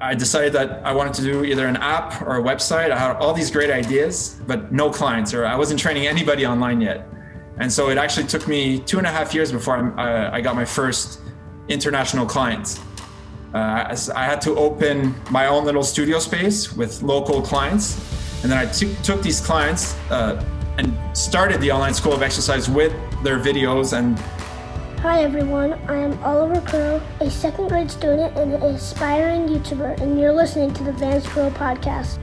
I decided that I wanted to do either an app or a website. I had all these great ideas, but no clients, or I wasn't training anybody online yet. And so it actually took me two and a half years before I, I got my first international clients. Uh, I had to open my own little studio space with local clients. And then I t- took these clients uh, and started the online school of exercise with their videos and Hi everyone, I am Oliver Crowe, a second grade student and an aspiring YouTuber, and you're listening to the Vance Crowe Podcast.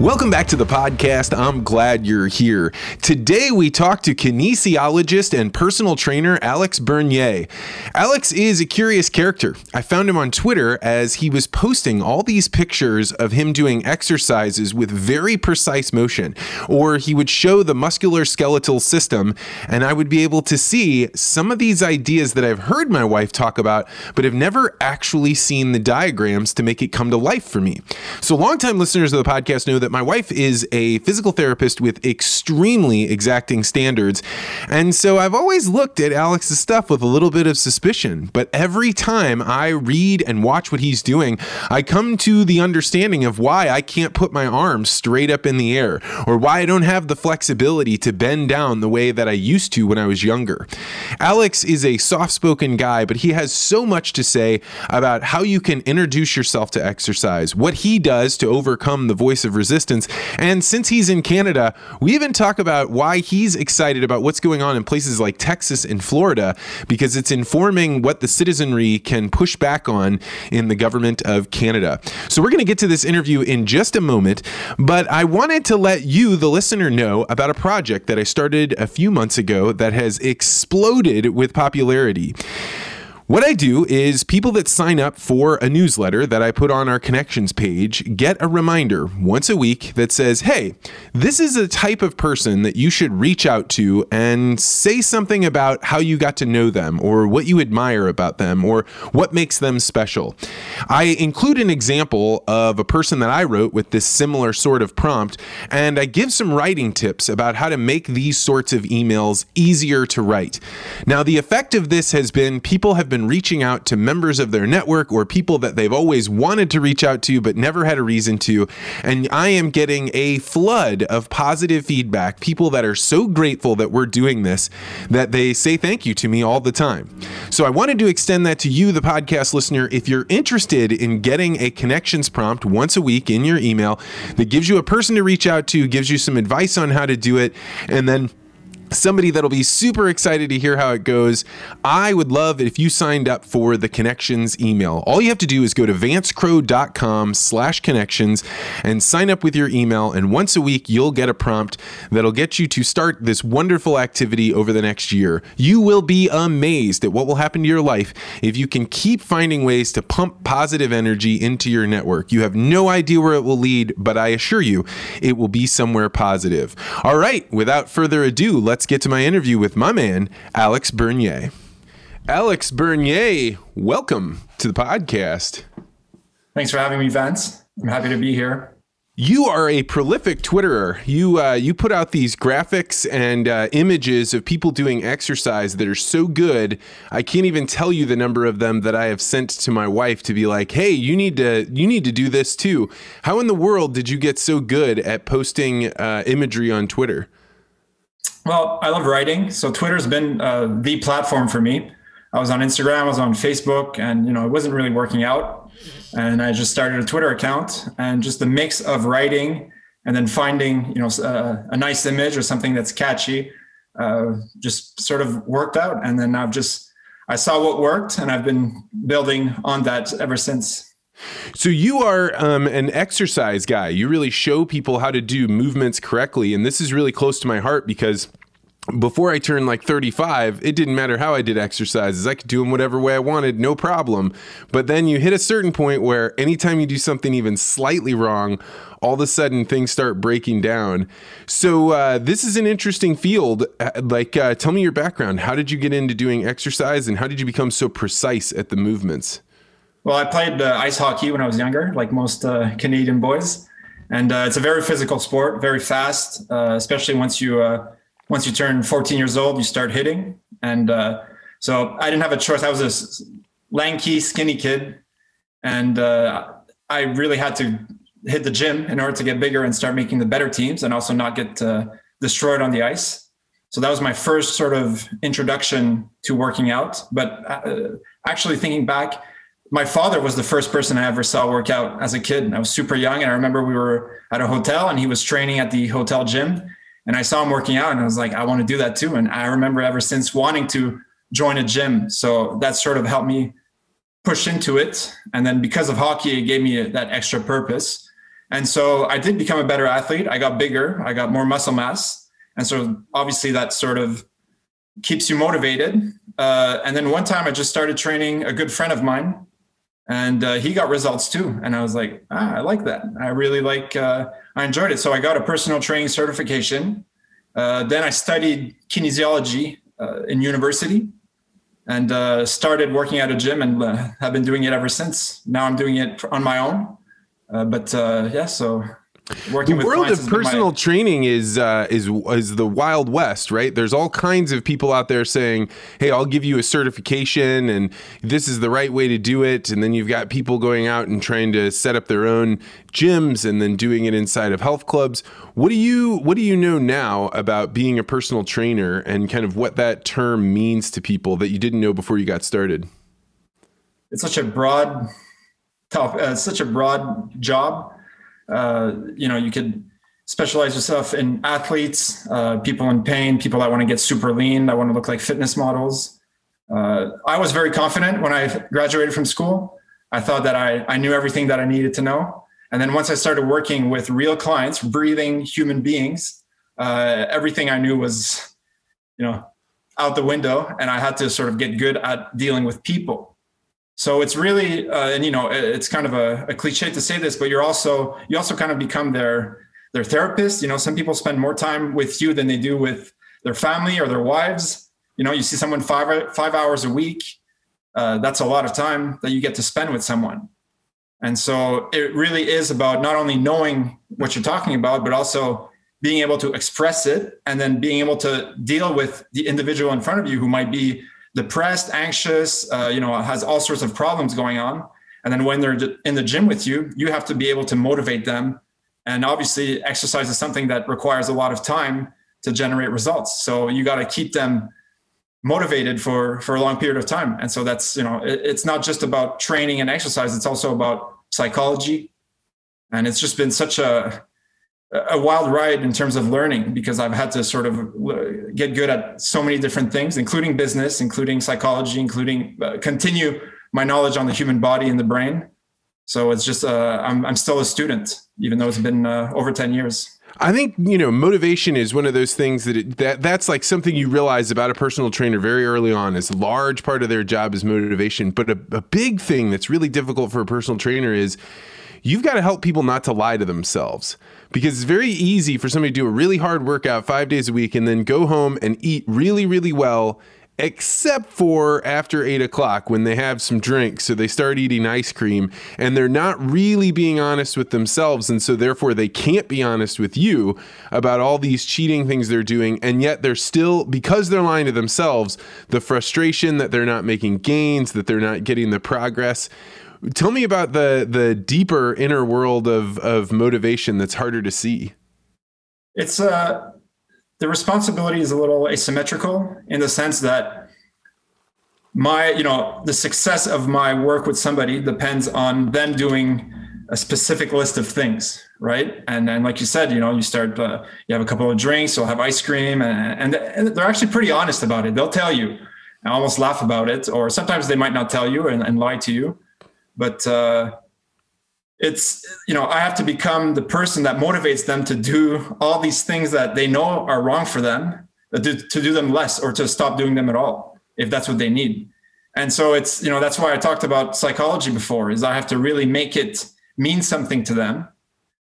Welcome back to the podcast. I'm glad you're here. Today we talk to kinesiologist and personal trainer Alex Bernier. Alex is a curious character. I found him on Twitter as he was posting all these pictures of him doing exercises with very precise motion, or he would show the muscular skeletal system, and I would be able to see some of these ideas that I've heard my wife talk about, but have never actually seen the diagrams to make it come to life for me. So, longtime listeners of the podcast know that my wife is a physical therapist with extremely exacting standards. And so I've always looked at Alex's stuff with a little bit of suspicion. But every time I read and watch what he's doing, I come to the understanding of why I can't put my arms straight up in the air or why I don't have the flexibility to bend down the way that I used to when I was younger. Alex is a soft spoken guy, but he has so much to say about how you can introduce yourself to exercise, what he does to overcome the voice of resistance resistance. And since he's in Canada, we even talk about why he's excited about what's going on in places like Texas and Florida because it's informing what the citizenry can push back on in the government of Canada. So we're going to get to this interview in just a moment, but I wanted to let you, the listener, know about a project that I started a few months ago that has exploded with popularity. What I do is people that sign up for a newsletter that I put on our connections page get a reminder once a week that says, hey, this is a type of person that you should reach out to and say something about how you got to know them or what you admire about them or what makes them special. I include an example of a person that I wrote with this similar sort of prompt, and I give some writing tips about how to make these sorts of emails easier to write. Now, the effect of this has been people have been reaching out to members of their network or people that they've always wanted to reach out to but never had a reason to. And I am getting a flood of positive feedback. People that are so grateful that we're doing this that they say thank you to me all the time. So I wanted to extend that to you, the podcast listener. If you're interested in getting a connections prompt once a week in your email that gives you a person to reach out to, gives you some advice on how to do it, and then somebody that'll be super excited to hear how it goes. I would love if you signed up for the connections email. All you have to do is go to vancecrowe.com slash connections and sign up with your email. And once a week, you'll get a prompt that'll get you to start this wonderful activity over the next year. You will be amazed at what will happen to your life if you can keep finding ways to pump positive energy into your network. You have no idea where it will lead, but I assure you it will be somewhere positive. All right, without further ado, let's let's get to my interview with my man, Alex Bernier. Alex Bernier, welcome to the podcast. Thanks for having me, Vance. I'm happy to be here. You are a prolific Twitterer. You uh, you put out these graphics and uh, images of people doing exercise that are so good. I can't even tell you the number of them that I have sent to my wife to be like, "Hey, you need to you need to do this too." How in the world did you get so good at posting uh, imagery on Twitter? Well, I love writing, so Twitter's been uh, the platform for me. I was on Instagram, I was on Facebook, and you know it wasn't really working out. And I just started a Twitter account, and just the mix of writing and then finding you know uh, a nice image or something that's catchy, uh, just sort of worked out. And then I've just I saw what worked, and I've been building on that ever since. So you are um, an exercise guy. You really show people how to do movements correctly, and this is really close to my heart because before I turned like 35, it didn't matter how I did exercises. I could do them whatever way I wanted, no problem. But then you hit a certain point where anytime you do something even slightly wrong, all of a sudden things start breaking down. So uh, this is an interesting field. Uh, like, uh, tell me your background. How did you get into doing exercise, and how did you become so precise at the movements? Well, I played uh, ice hockey when I was younger, like most uh, Canadian boys, and uh, it's a very physical sport, very fast. Uh, especially once you uh, once you turn 14 years old, you start hitting, and uh, so I didn't have a choice. I was a lanky, skinny kid, and I really had to hit the gym in order to get bigger and start making the better teams and also not get destroyed on the ice. So that was my first sort of introduction to working out. But actually, thinking back, my father was the first person I ever saw work out as a kid. I was super young, and I remember we were at a hotel, and he was training at the hotel gym, and I saw him working out, and I was like, I want to do that too. And I remember ever since wanting to join a gym. So that sort of helped me push into it. And then because of hockey, it gave me that extra purpose. And so I did become a better athlete. I got bigger, I got more muscle mass. And so obviously that sort of keeps you motivated. Uh, and then one time I just started training a good friend of mine and uh, he got results too. And I was like, ah, I like that. I really like, uh, I enjoyed it. So I got a personal training certification. Uh, then I studied kinesiology uh, in university and uh, started working at a gym and have been doing it ever since. Now I'm doing it on my own. but yeah, so Working the world of personal my... training is uh, is is the wild west, right? There's all kinds of people out there saying, "Hey, I'll give you a certification, and this is the right way to do it." And then you've got people going out and trying to set up their own gyms, and then doing it inside of health clubs. What do you What do you know now about being a personal trainer, and kind of what that term means to people that you didn't know before you got started? It's such a broad, tough, uh, such a broad job uh, you know, you could specialize yourself in athletes, uh, people in pain, people that want to get super lean, that want to look like fitness models. Uh, I was very confident when I graduated from school. I thought that I, I knew everything that I needed to know. And then once I started working with real clients, breathing human beings, uh, everything I knew was, you know, out the window. And I had to sort of get good at dealing with people. So it's really, uh, and you know, it's kind of a, a, cliche to say this, but you're also you also kind of become their their therapist. You know, some people spend more time with you than they do with their family or their wives. You know, you see someone five five hours a week. Uh, that's a lot of time that you get to spend with someone. And so it really is about not only knowing what you're talking about, but also being able to express it and then being able to deal with the individual in front of you who might be depressed, anxious, uh, you know, has all sorts of problems going on. And then when they're in the gym with you, you have to be able to motivate them. And obviously, exercise is something that requires a lot of time to generate results. So you got to keep them motivated for for a long period of time. And so that's you know, it, it's not just about training and exercise; it's also about psychology. And it's just been such a a wild ride in terms of learning because I've had to sort of get good at so many different things, including business, including psychology, including uh, continue my knowledge on the human body and the brain. So it's just uh, I'm I'm still a student, even though it's been uh, over ten years. I think you know motivation is one of those things that it, that that's like something you realize about a personal trainer very early on. Is a large part of their job is motivation, but a, a big thing that's really difficult for a personal trainer is you've got to help people not to lie to themselves because it's very easy for somebody to do a really hard workout five days a week and then go home and eat really, really well, except for after eight o'clock when they have some drinks. So they start eating ice cream and they're not really being honest with themselves. And so therefore they can't be honest with you about all these cheating things they're doing. And yet they're still, because they're lying to themselves, the frustration that they're not making gains, that they're not getting the progress Tell me about the the deeper inner world of of motivation that's harder to see. It's uh the responsibility is a little asymmetrical in the sense that my you know the success of my work with somebody depends on them doing a specific list of things right? And then like you said you know you start uh, you have a couple of drinks you'll have ice cream and, and, they're actually pretty honest about it. They'll tell you and almost laugh about it or sometimes they might not tell you and, and lie to you but uh, it's you know i have to become the person that motivates them to do all these things that they know are wrong for them uh, to, to do them less or to stop doing them at all if that's what they need. And so it's you know that's why i talked about psychology before is i have to really make it mean something to them.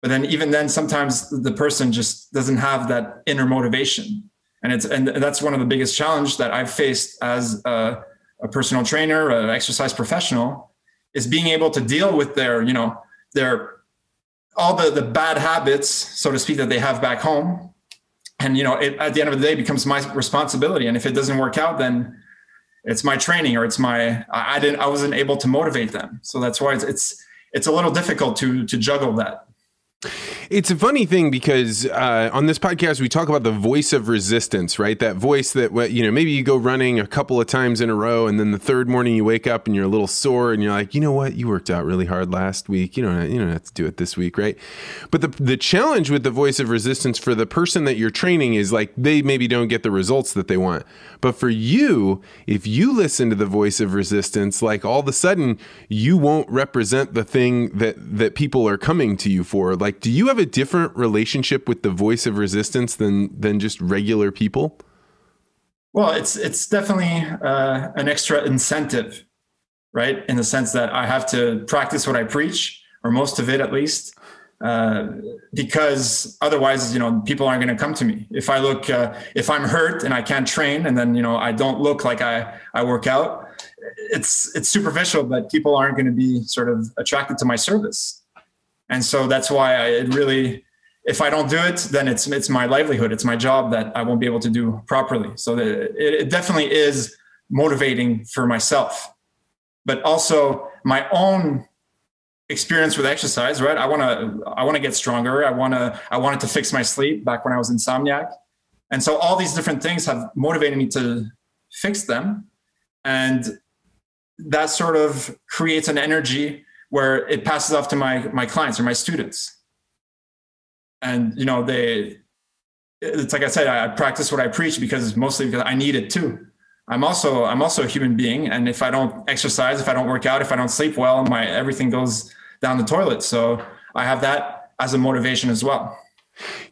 But then even then sometimes the person just doesn't have that inner motivation. And it's and that's one of the biggest challenge that i've faced as a, a personal trainer an exercise professional is being able to deal with their you know their all the the bad habits so to speak that they have back home. And you know it, at the end of the day becomes my responsibility. And if it doesn't work out then it's my training or it's my I, I didn't I wasn't able to motivate them. So that's why it's, it's it's a little difficult to to juggle that. It's a funny thing because uh, on this podcast we talk about the voice of resistance, right? That voice that you know maybe you go running a couple of times in a row, and then the third morning you wake up and you're a little sore, and you're like, you know what, you worked out really hard last week. You don't you don't have to do it this week, right? But the the challenge with the voice of resistance for the person that you're training is like they maybe don't get the results that they want, but for you, if you listen to the voice of resistance, like all of a sudden you won't represent the thing that that people are coming to you for. Like, do you have a different relationship with the voice of resistance than than just regular people? Well, it's it's definitely uh, an extra incentive, right? In the sense that I have to practice what I preach, or most of it at least, uh, because otherwise, you know, people aren't going to come to me. If I look, uh, if I'm hurt and I can't train, and then you know I don't look like I I work out, it's it's superficial, but people aren't going to be sort of attracted to my service, and so that's why I, it really. If I don't do it, then it's it's my livelihood. It's my job that I won't be able to do properly. So it, it definitely is motivating for myself, but also my own experience with exercise, right? I want to I want to get stronger. I want to I wanted to fix my sleep back when I was insomniac. And so all these different things have motivated me to fix them. And that sort of creates an energy where it passes off to my my clients or my students. And you know, they it's like I said, I practice what I preach because it's mostly because I need it too. I'm also I'm also a human being, and if I don't exercise, if I don't work out, if I don't sleep well, my everything goes down the toilet. So I have that as a motivation as well.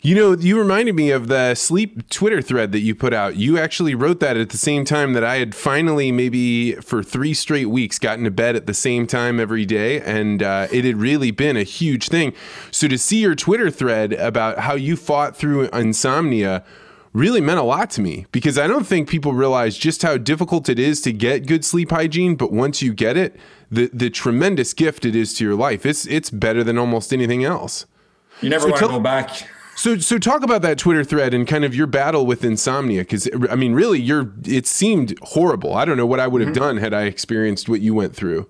You know, you reminded me of the sleep Twitter thread that you put out. You actually wrote that at the same time that I had finally, maybe for three straight weeks, gotten to bed at the same time every day. And uh, it had really been a huge thing. So to see your Twitter thread about how you fought through insomnia really meant a lot to me because I don't think people realize just how difficult it is to get good sleep hygiene. But once you get it, the the tremendous gift it is to your life, it's it's better than almost anything else. You never so want to go back. So, so talk about that Twitter thread and kind of your battle with insomnia, because I mean, really, you're. It seemed horrible. I don't know what I would have mm-hmm. done had I experienced what you went through.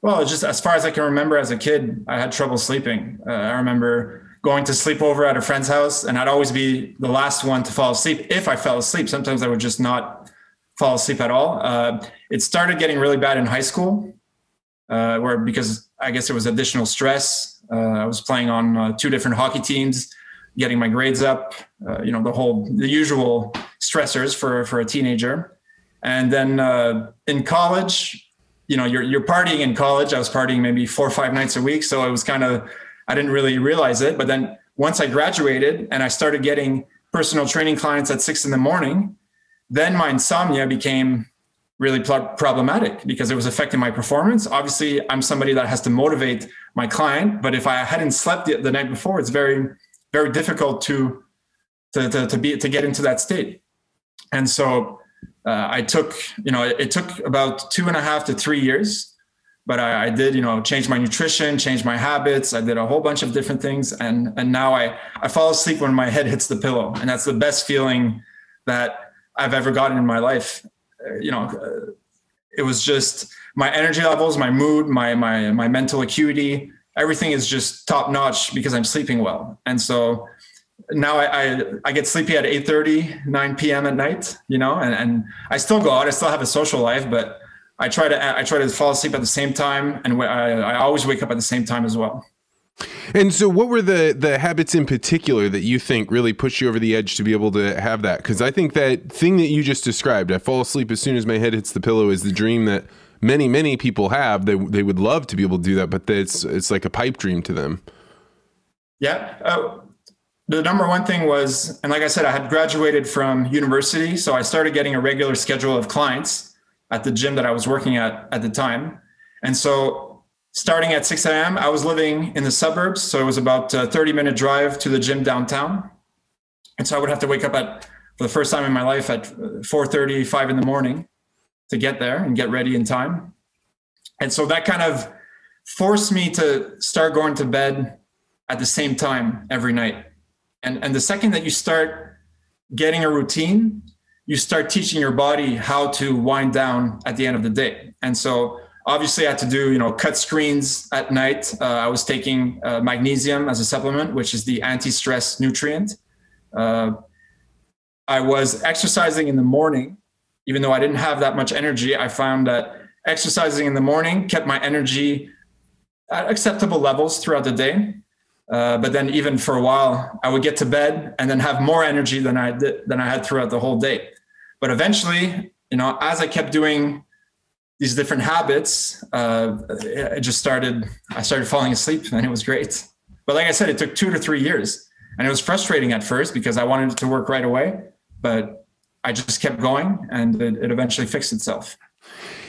Well, just as far as I can remember, as a kid, I had trouble sleeping. Uh, I remember going to sleep over at a friend's house, and I'd always be the last one to fall asleep. If I fell asleep, sometimes I would just not fall asleep at all. Uh, it started getting really bad in high school, uh, where because I guess it was additional stress. Uh, I was playing on uh, two different hockey teams, getting my grades up. Uh, you know the whole the usual stressors for for a teenager. And then uh, in college, you know, you're you're partying in college. I was partying maybe four or five nights a week, so it was kind of I didn't really realize it. But then once I graduated and I started getting personal training clients at six in the morning, then my insomnia became really problematic because it was affecting my performance. Obviously, I'm somebody that has to motivate my client, but if I hadn't slept the, the night before, it's very, very difficult to, to, to, to, be, to get into that state. And so uh, I took, you know, it, it took about two and a half to three years but I, I, did, you know, change my nutrition, change my habits. I did a whole bunch of different things, and and now I I fall asleep when my head hits the pillow, and that's the best feeling that I've ever gotten in my life. Uh, you know, uh, it was just my energy levels, my mood, my my my mental acuity, everything is just top notch because I'm sleeping well, and so now I, I, I, get sleepy at 8 30 9 p.m at night you know and, and i still go out i still have a social life but I try to I try to fall asleep at the same time, and I, I always wake up at the same time as well. And so, what were the the habits in particular that you think really pushed you over the edge to be able to have that? Because I think that thing that you just described, I fall asleep as soon as my head hits the pillow, is the dream that many many people have. They they would love to be able to do that, but it's it's like a pipe dream to them. Yeah. Uh, the number one thing was, and like I said, I had graduated from university, so I started getting a regular schedule of clients at the gym that I was working at at the time. And so starting at 6 a.m., I was living in the suburbs. So it was about a 30 minute drive to the gym downtown. And so I would have to wake up at, for the first time in my life at 4.35 in the morning to get there and get ready in time. And so that kind of forced me to start going to bed at the same time every night. And, and the second that you start getting a routine, you start teaching your body how to wind down at the end of the day. And so obviously I had to do, you know, cut screens at night. Uh, I was taking uh, magnesium as a supplement, which is the anti-stress nutrient. Uh, I was exercising in the morning, even though I didn't have that much energy. I found that exercising in the morning kept my energy at acceptable levels throughout the day. Uh, but then even for a while, I would get to bed and then have more energy than I did, than I had throughout the whole day. But eventually, you know, as I kept doing these different habits, uh, it just started. I started falling asleep, and it was great. But like I said, it took two to three years, and it was frustrating at first because I wanted it to work right away. But I just kept going, and it, it eventually fixed itself.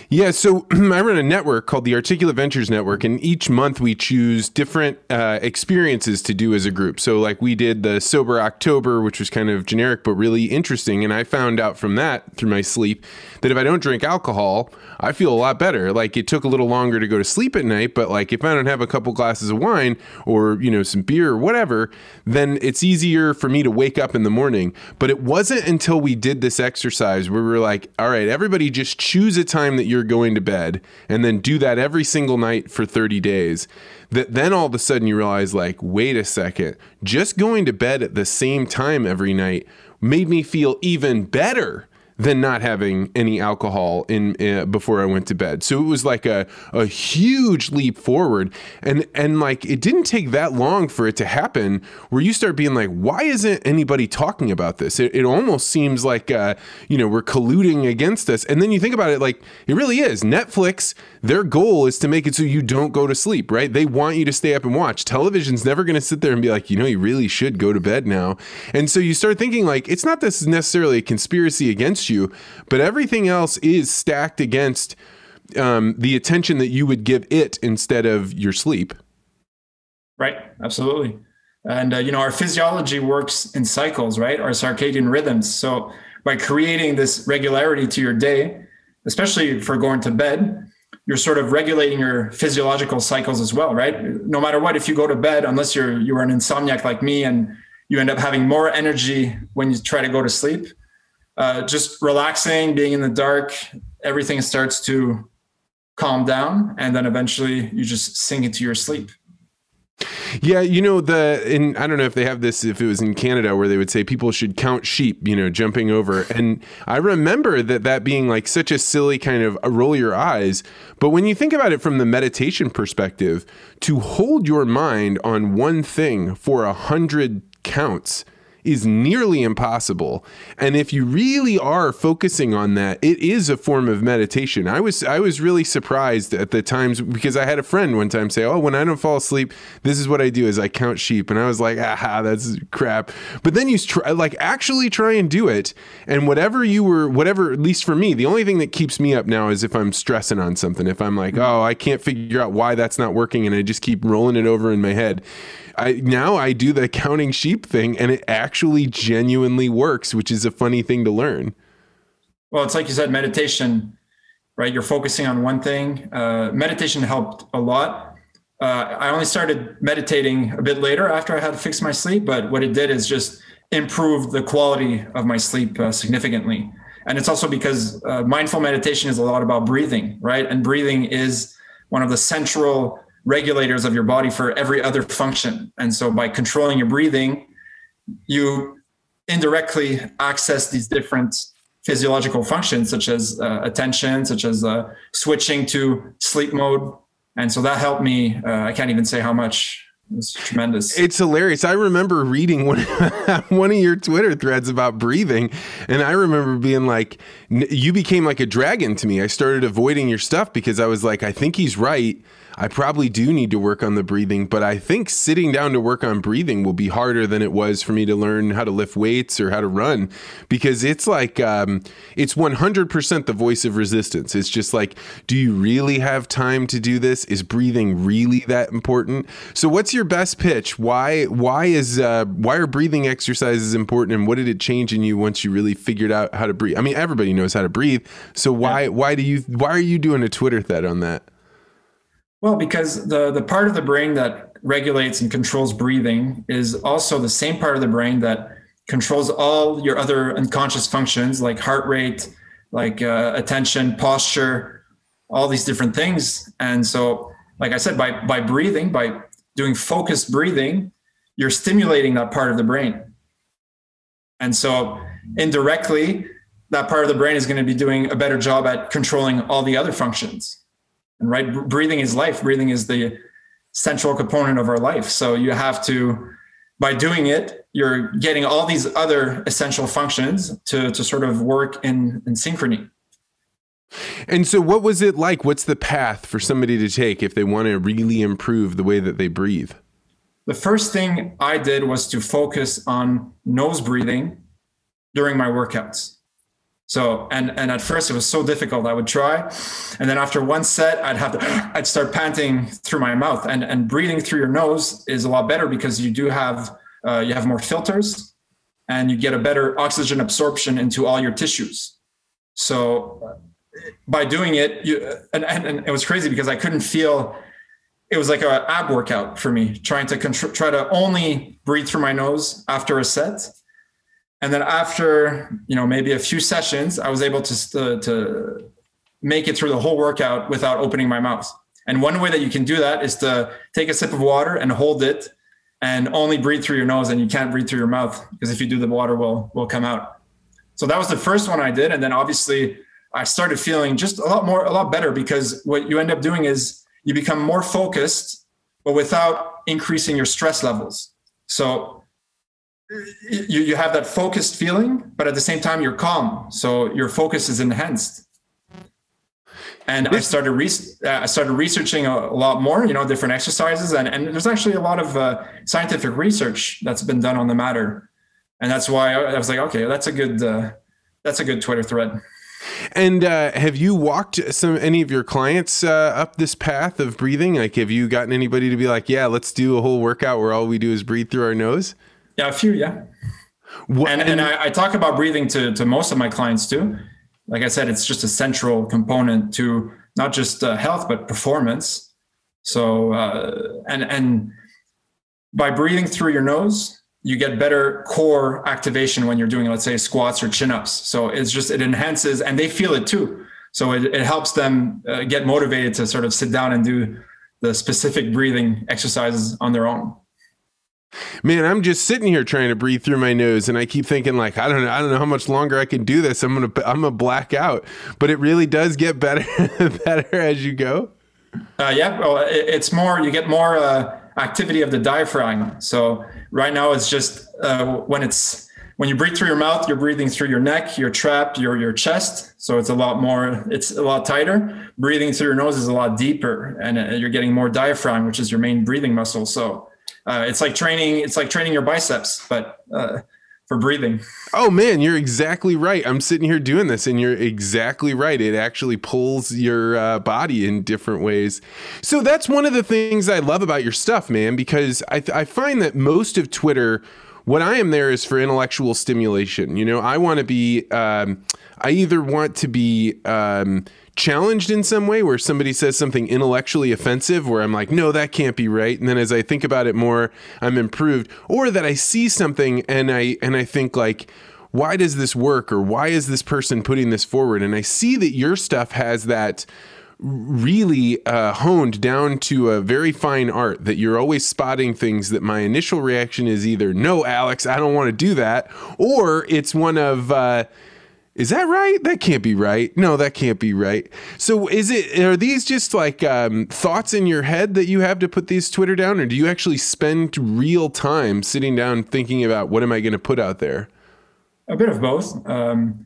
Yeah, so I run a network called the Articulate Ventures Network, and each month we choose different uh, experiences to do as a group. So, like, we did the Sober October, which was kind of generic but really interesting. And I found out from that through my sleep that if I don't drink alcohol, I feel a lot better. Like, it took a little longer to go to sleep at night, but like, if I don't have a couple glasses of wine or, you know, some beer or whatever, then it's easier for me to wake up in the morning. But it wasn't until we did this exercise where we were like, all right, everybody just choose a time that you're going to bed and then do that every single night for 30 days that then all of a sudden you realize like wait a second just going to bed at the same time every night made me feel even better than not having any alcohol in uh, before I went to bed. So it was like a, a huge leap forward and and like it didn't take that long for it to happen where you start being like why isn't anybody talking about this? It, it almost seems like uh, you know we're colluding against us and then you think about it like it really is. Netflix their goal is to make it so you don't go to sleep, right? They want you to stay up and watch. Television's never going to sit there and be like, you know, you really should go to bed now. And so you start thinking like it's not this necessarily a conspiracy against you, but everything else is stacked against um, the attention that you would give it instead of your sleep. Right. Absolutely. And uh, you know, our physiology works in cycles, right? Our circadian rhythms. So by creating this regularity to your day, especially for going to bed, you're sort of regulating your physiological cycles as well, right? No matter what, if you go to bed, unless you're you're an insomniac like me and you end up having more energy when you try to go to sleep, uh, just relaxing, being in the dark, everything starts to calm down, and then eventually you just sink into your sleep. Yeah, you know the in I don't know if they have this if it was in Canada where they would say people should count sheep, you know, jumping over. And I remember that that being like such a silly kind of roll your eyes, but when you think about it from the meditation perspective, to hold your mind on one thing for a hundred counts is nearly impossible. And if you really are focusing on that, it is a form of meditation. I was I was really surprised at the times because I had a friend one time say, "Oh, when I don't fall asleep, this is what I do is I count sheep." And I was like, "Ah, that's crap." But then you try like actually try and do it, and whatever you were whatever at least for me, the only thing that keeps me up now is if I'm stressing on something. If I'm like, "Oh, I can't figure out why that's not working," and I just keep rolling it over in my head I now I do the counting sheep thing and it actually genuinely works, which is a funny thing to learn. Well, it's like you said, meditation, right? You're focusing on one thing. Uh, meditation helped a lot. Uh, I only started meditating a bit later after I had fixed my sleep, but what it did is just improved the quality of my sleep uh, significantly. And it's also because uh, mindful meditation is a lot about breathing, right? And breathing is one of the central regulators of your body for every other function. And so by controlling your breathing, you indirectly access these different physiological functions, such as uh, attention, such as uh, switching to sleep mode. And so that helped me. Uh, I can't even say how much. It's tremendous. It's hilarious. I remember reading one one of your Twitter threads about breathing, and I remember being like, "You became like a dragon to me." I started avoiding your stuff because I was like, "I think he's right." I probably do need to work on the breathing, but I think sitting down to work on breathing will be harder than it was for me to learn how to lift weights or how to run because it's like, um, it's 100% the voice of resistance. It's just like, do you really have time to do this? Is breathing really that important? So, what's your best pitch? Why, why is, uh, why are breathing exercises important and what did it change in you once you really figured out how to breathe? I mean, everybody knows how to breathe. So, why, why do you, why are you doing a Twitter thread on that? Well, because the the part of the brain that regulates and controls breathing is also the same part of the brain that controls all your other unconscious functions like heart rate, like uh, attention, posture, all these different things. And so, like I said, by by breathing, by doing focused breathing, you're stimulating that part of the brain. And so indirectly, that part of the brain is going to be doing a better job at controlling all the other functions. Right, breathing is life. Breathing is the central component of our life. So you have to, by doing it, you're getting all these other essential functions to, to sort of work in, in synchrony. And so, what was it like? What's the path for somebody to take if they want to really improve the way that they breathe? The first thing I did was to focus on nose breathing during my workouts. So, and and at first it was so difficult. I would try, and then after one set, I'd have to, I'd start panting through my mouth, and and breathing through your nose is a lot better because you do have uh, you have more filters, and you get a better oxygen absorption into all your tissues. So by doing it, you, and, and, and, it was crazy because I couldn't feel. It was like a ab workout for me, trying to control, try to only breathe through my nose after a set, and then after you know maybe a few sessions, I was able to to, uh, to make it through the whole workout without opening my mouth. And one way that you can do that is to take a sip of water and hold it, and only breathe through your nose, and you can't breathe through your mouth because if you do, the water will will come out. So that was the first one I did, and then obviously I started feeling just a lot more, a lot better because what you end up doing is you become more focused, but without increasing your stress levels. So you, you have that focused feeling, but at the same time, you're calm. So your focus is enhanced. And I started re- uh, I started researching a, a, lot more, you know, different exercises, and, and there's actually a lot of uh, scientific research that's been done on the matter, and that's why I was like, okay, that's a good uh, that's a good Twitter thread. And uh, have you walked some any of your clients uh, up this path of breathing? Like, have you gotten anybody to be like, "Yeah, let's do a whole workout where all we do is breathe through our nose"? Yeah, a few. Yeah. What, and and I, I talk about breathing to to most of my clients too. Like I said, it's just a central component to not just uh, health but performance. So uh, and and by breathing through your nose, you get better core activation when you're doing, let's say, squats or chin ups. So it's just, it enhances and they feel it too. So it, it helps them uh, get motivated to sort of sit down and do the specific breathing exercises on their own. Man, I'm just sitting here trying to breathe through my nose, and I keep thinking like, I don't know, I don't know how much longer I can do this. I'm gonna, I'm gonna black out. But it really does get better, better as you go. Uh, yeah, well, it, it's more. You get more uh, activity of the diaphragm. So right now it's just uh, when it's when you breathe through your mouth, you're breathing through your neck, your trap, your your chest. So it's a lot more, it's a lot tighter. Breathing through your nose is a lot deeper, and uh, you're getting more diaphragm, which is your main breathing muscle. So uh, it's like training, it's like training your biceps, but uh, for breathing. Oh man, you're exactly right. I'm sitting here doing this, and you're exactly right. It actually pulls your uh, body in different ways. So that's one of the things I love about your stuff, man, because I, I find that most of Twitter what I am there is for intellectual stimulation. You know, I want to be, um, I either want to be um, challenged in some way where somebody says something intellectually offensive where I'm like, no, that can't be right. And then as I think about it more, I'm improved. Or that I see something and I and I think like, why does this work? Or why is this person putting this forward? And I see that your stuff has that really uh, honed down to a very fine art that you're always spotting things that my initial reaction is either no alex i don't want to do that or it's one of uh, is that right? That can't be right. No, that can't be right. So is it are these just like um, thoughts in your head that you have to put these Twitter down, or do you actually spend real time sitting down thinking about what am I going to put out there? A bit of both. Um,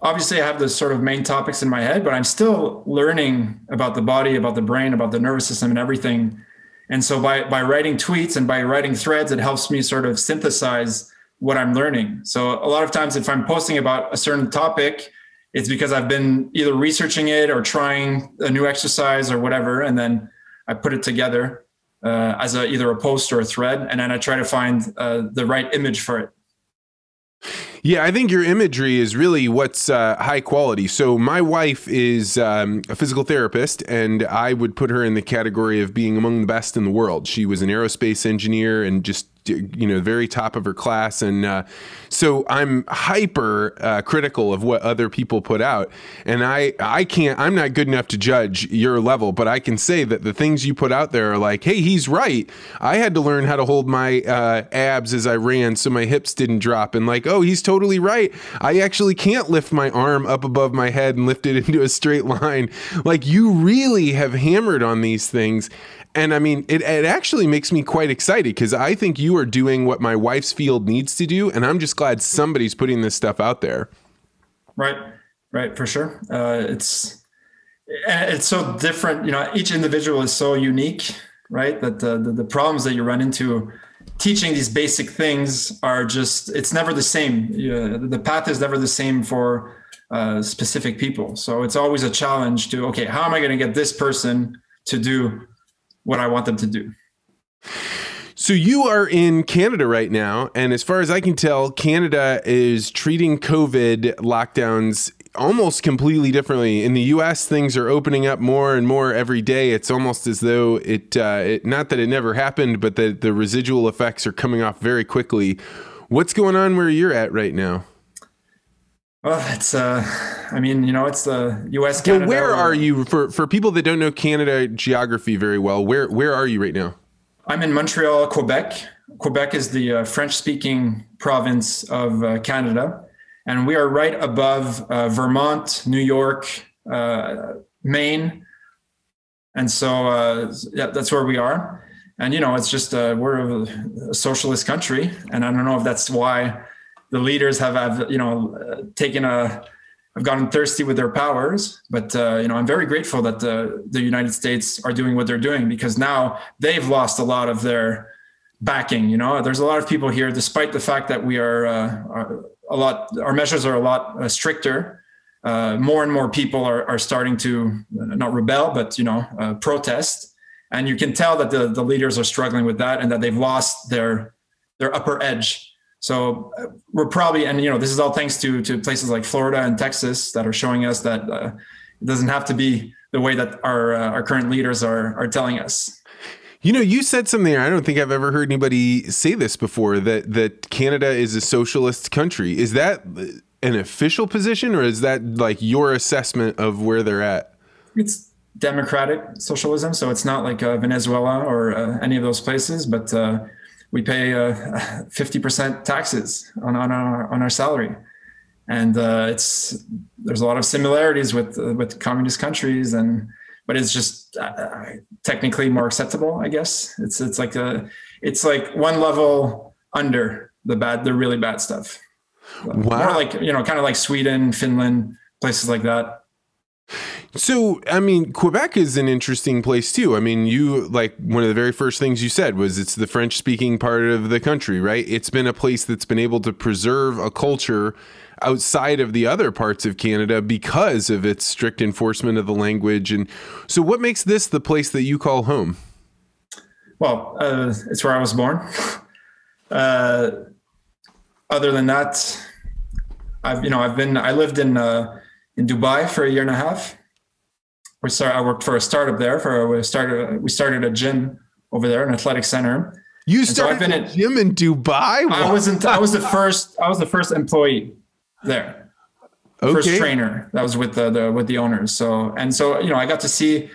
obviously, I have the sort of main topics in my head, but I'm still learning about the body, about the brain, about the nervous system, and everything. And so by by writing tweets and by writing threads, it helps me sort of synthesize what I'm learning. So a lot of times, if I'm posting about a certain topic, it's because I've been either researching it or trying a new exercise or whatever, and then I put it together uh, as a, either a post or a thread, and then I try to find uh, the right image for it. Yeah, I think your imagery is really what's uh, high quality. So, my wife is um, a physical therapist, and I would put her in the category of being among the best in the world. She was an aerospace engineer and just you know, very top of her class. And uh, so I'm hyper uh, critical of what other people put out. And I, I can't, I'm not good enough to judge your level, but I can say that the things you put out there are like, hey, he's right. I had to learn how to hold my uh, abs as I ran so my hips didn't drop. And like, oh, he's totally right. I actually can't lift my arm up above my head and lift it into a straight line. Like, you really have hammered on these things. And I mean, it, it actually makes me quite excited because I think you are doing what my wife's field needs to do. And I'm just glad somebody's putting this stuff out there. Right, right, for sure. Uh, it's it's so different. You know, each individual is so unique, right? That the, the, the problems that you run into teaching these basic things are just it's never the same. You the path is never the same for uh, specific people. So it's always a challenge to okay, how am I going to get this person to do what I want them to do. So you are in Canada right now, and as far as I can tell, Canada is treating COVID lockdowns almost completely differently. In the U.S., things are opening up more and more every day. It's almost as though it, uh, it not that it never happened, but that the residual effects are coming off very quickly. What's going on where you're at right now? Well, it's uh, I mean, you know, it's the U.S. Canada. Well, where are you for for people that don't know Canada geography very well? Where where are you right now? I'm in Montreal, Quebec. Quebec is the uh, French-speaking province of uh, Canada, and we are right above uh, Vermont, New York, uh, Maine, and so uh, yeah, that's where we are. And you know, it's just uh, we're a socialist country, and I don't know if that's why the leaders have, have you know taken a have gotten thirsty with their powers but uh, you know i'm very grateful that the, the united states are doing what they're doing because now they've lost a lot of their backing you know? There's a lot of people here despite the fact that we are, uh, are a lot our measures are a lot uh, stricter uh, more and more people are, are starting to uh, not rebel but you know protest. And you can tell that the, the leaders are struggling with that and that they've lost their their upper edge so uh, we're probably, and you know, this is all thanks to to places like Florida and Texas that are showing us that uh, it doesn't have to be the way that our uh, our current leaders are are telling us. You know, you said something I don't think I've ever heard anybody say this before that that Canada is a socialist country. Is that an official position or is that like your assessment of where they're at? It's democratic socialism, so it's not like uh, Venezuela or uh, any of those places, but uh, we pay uh, fifty percent taxes on, on our on our salary, and uh, it's there's a lot of similarities with uh, with communist countries, and but it's just uh, technically more acceptable, I guess. It's it's like a it's like one level under the bad, the really bad stuff. Wow. More like you know, kind of like Sweden, Finland, places like that. So, I mean, Quebec is an interesting place too. I mean, you like one of the very first things you said was it's the French speaking part of the country, right? It's been a place that's been able to preserve a culture outside of the other parts of Canada because of its strict enforcement of the language. And so, what makes this the place that you call home? Well, uh, it's where I was born. uh, other than that, I've you know I've been I lived in uh, in Dubai for a year and a half we start. I worked for a startup there. For we started. We started a gym over there, an athletic center. You started so I've been a gym in Dubai. I wasn't. I was the first. I was the first employee there. Okay. First trainer that was with the, the with the owners. So and so you know I got to see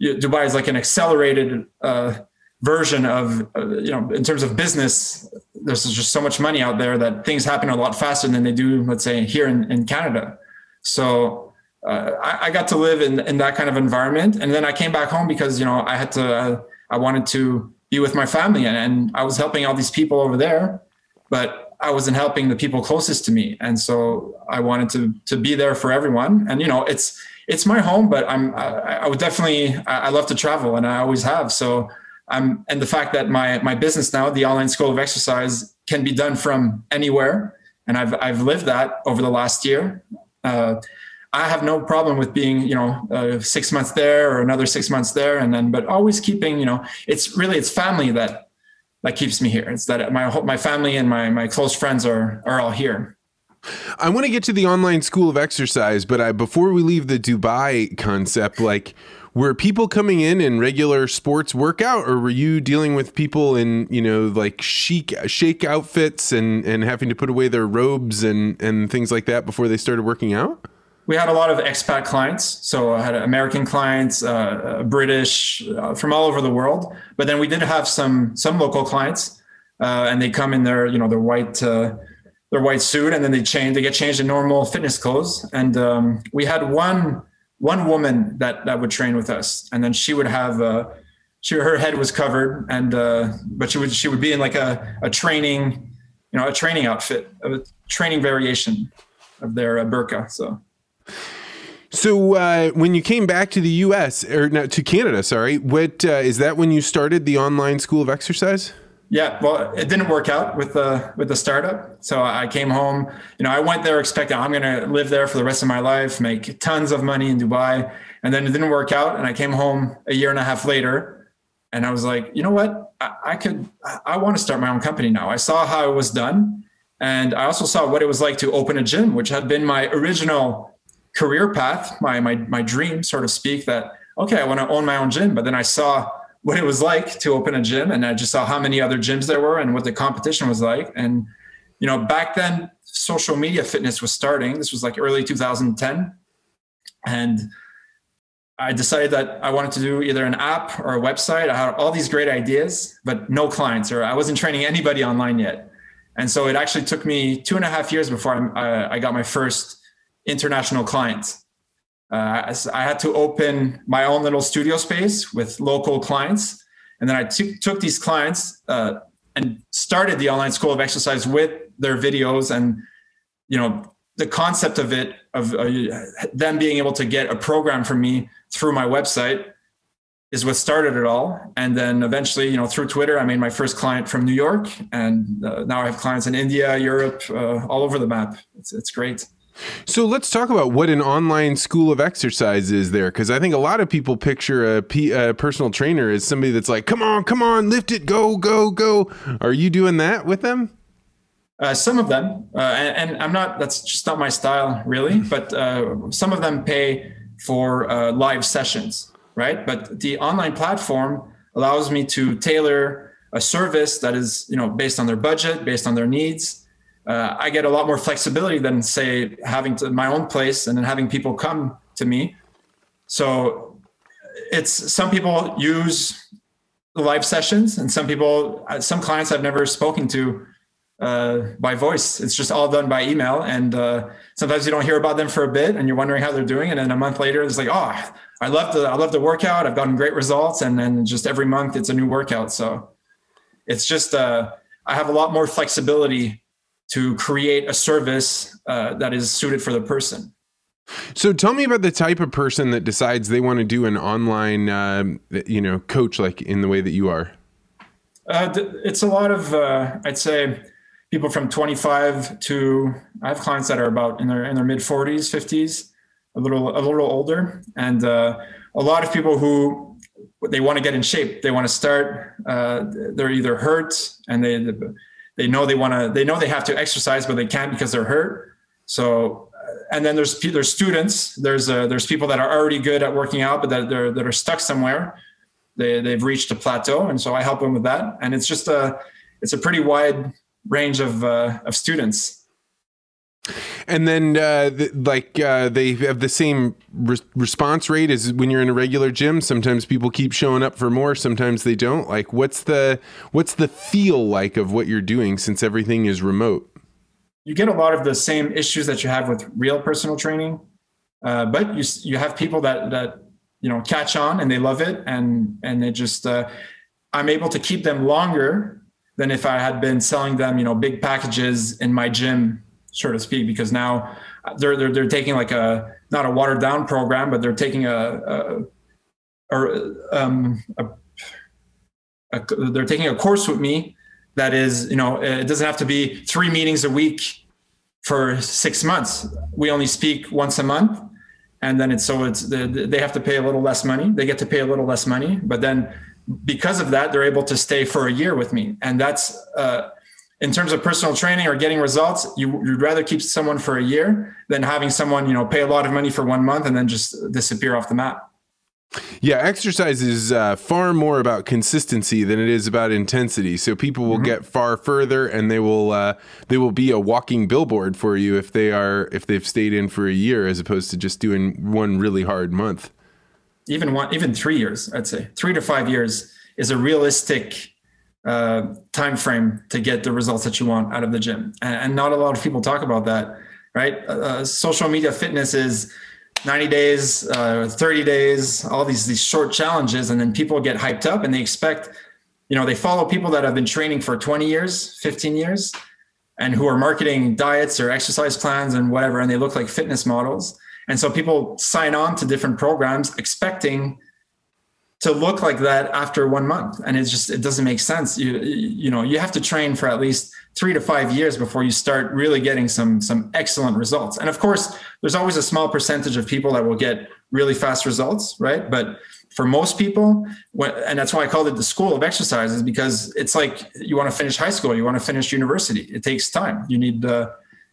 Dubai is like an accelerated uh, version of uh, you know in terms of business. There's just so much money out there that things happen a lot faster than they do, let's say, here in, in Canada. So uh, I, I, got to live in, in that kind of environment. And then I came back home because, you know, I had to, uh, I wanted to be with my family and, and I was helping all these people over there, but I wasn't helping the people closest to me. And so I wanted to, to be there for everyone. And, you know, it's, it's my home, but I'm, I, I would definitely, I, I love to travel and I always have. So I'm, and the fact that my, my business now, the online school of exercise can be done from anywhere. And I've, I've lived that over the last year. Uh, I have no problem with being, you know, uh, six months there or another six months there, and then, but always keeping, you know, it's really it's family that that keeps me here. It's that my my family and my my close friends are are all here. I want to get to the online school of exercise, but I before we leave the Dubai concept, like were people coming in in regular sports workout, or were you dealing with people in you know like chic shake outfits and and having to put away their robes and and things like that before they started working out? we had a lot of expat clients. So I had American clients, uh, uh, British, uh, from all over the world. But then we did have some some local clients, uh, and they come in their you know their white uh, their white suit, and then they change they get changed in normal fitness clothes. And um, we had one one woman that that would train with us, and then she would have. Uh, she, her head was covered, and uh, but she would she would be in like a, a training, you know, a training outfit, a training variation of their burqa. So so uh, when you came back to the U.S. or no, to Canada, sorry, what uh, is that when you started the online school of exercise? Yeah, well, it didn't work out with the with the startup. So I came home. You know, I went there expecting I'm going to live there for the rest of my life, make tons of money in Dubai, and then it didn't work out. And I came home a year and a half later, and I was like, you know what? I, I could. I want to start my own company now. I saw how it was done, and I also saw what it was like to open a gym, which had been my original career path, my my my dream, sort of speak that okay, I want to own my own gym. But then I saw what it was like to open a gym, and I just saw how many other gyms there were and what the competition was like. And you know, back then, social media fitness was starting. This was like early 2010, and I decided that I wanted to do either an app or a website. I had all these great ideas, but no clients, or I wasn't training anybody online yet. And so it actually took me two and a half years before I, uh, I got my first international clients. Uh, I had to open my own little studio space with local clients. And then I t- took these clients uh, and started the online school of exercise with their videos and, you know, the concept of it, of uh, them being able to get a program from me through my website is what started it all. And then eventually, you know, through Twitter, I made my first client from New York. And uh, now I have clients in India, Europe, uh, all over the map. It's, it's great. So let's talk about what an online school of exercise is there, because I think a lot of people picture a, P, a personal trainer as somebody that's like, "Come on, come on, lift it, go, go, go." Are you doing that with them? Uh, some of them, uh, and, and, I'm not. That's just not my style, really. But uh, some of them pay for uh, live sessions, right? But the online platform allows me to tailor a service that is, you know, based on their budget, based on their needs uh, I get a lot more flexibility than say having to, my own place and then having people come to me. So it's some people use live sessions and some people, uh, some clients I've never spoken to uh, by voice. It's just all done by email. And uh, sometimes you don't hear about them for a bit and you're wondering how they're doing. And then a month later, it's like, oh, I love the, I love the workout. I've gotten great results. And then just every month it's a new workout. So it's just, uh, I have a lot more flexibility to create a service uh, that is suited for the person. So tell me about the type of person that decides they want to do an online, uh, you know, coach like in the way that you are. Uh, it's a lot of, uh, I'd say, people from 25 to I have clients that are about in their in their mid 40s, 50s, a little a little older, and uh, a lot of people who they want to get in shape. They want to start. Uh, they're either hurt and they they know they want to they know they have to exercise but they can't because they're hurt. So and then there's there's students. There's uh, there's people that are already good at working out but that they're that are stuck somewhere. They they've reached a plateau and so i help them with that. And it's just a it's a pretty wide range of uh, of students and then, uh, like, uh, they have the same re- response rate as when you're in a regular gym. Sometimes people keep showing up for more. Sometimes they don't. Like, what's the what's the feel like of what you're doing since everything is remote? You get a lot of the same issues that you have with real personal training, uh, but you you have people that that you know catch on and they love it, and and they just uh, I'm able to keep them longer than if I had been selling them you know big packages in my gym so to speak, because now they're they're, they're taking like a not a watered down program, but they're taking a, a or um, a, a, they're taking a course with me that is you know it doesn't have to be three meetings a week for six months. We only speak once a month, and then it's so it's they have to pay a little less money. They get to pay a little less money, but then because of that, they're able to stay for a year with me, and that's. Uh, in terms of personal training or getting results, you, would rather keep someone for a year than having someone, you know, pay a lot of money for one month and then just disappear off the map. Yeah, exercise is uh, far more about consistency than it is about intensity. So people will mm-hmm. get far further, and they will uh, they will be a walking billboard for you if they are if they've stayed in for a year, as opposed to just doing one really hard month. Even one, even three years, I'd say three to five years is a realistic uh, time frame to get the results that you want out of the gym, and, not a lot of people talk about that. Right? Uh, uh, social media fitness is 90 days, uh, 30 days, all these these short challenges, and then people get hyped up and they expect, you know, they follow people that have been training for 20 years, 15 years, and who are marketing diets or exercise plans and whatever, and they look like fitness models. And so people sign on to different programs expecting to look like that after one month. And it's just it doesn't make sense. You you know you have to train for at least three to five years before you start really getting some some excellent results. And of course there's always a small percentage of people that will get really fast results right? But for most people and that's why i called it the school of exercises because it's like you want to finish high school you want to finish university. It takes time. You need uh,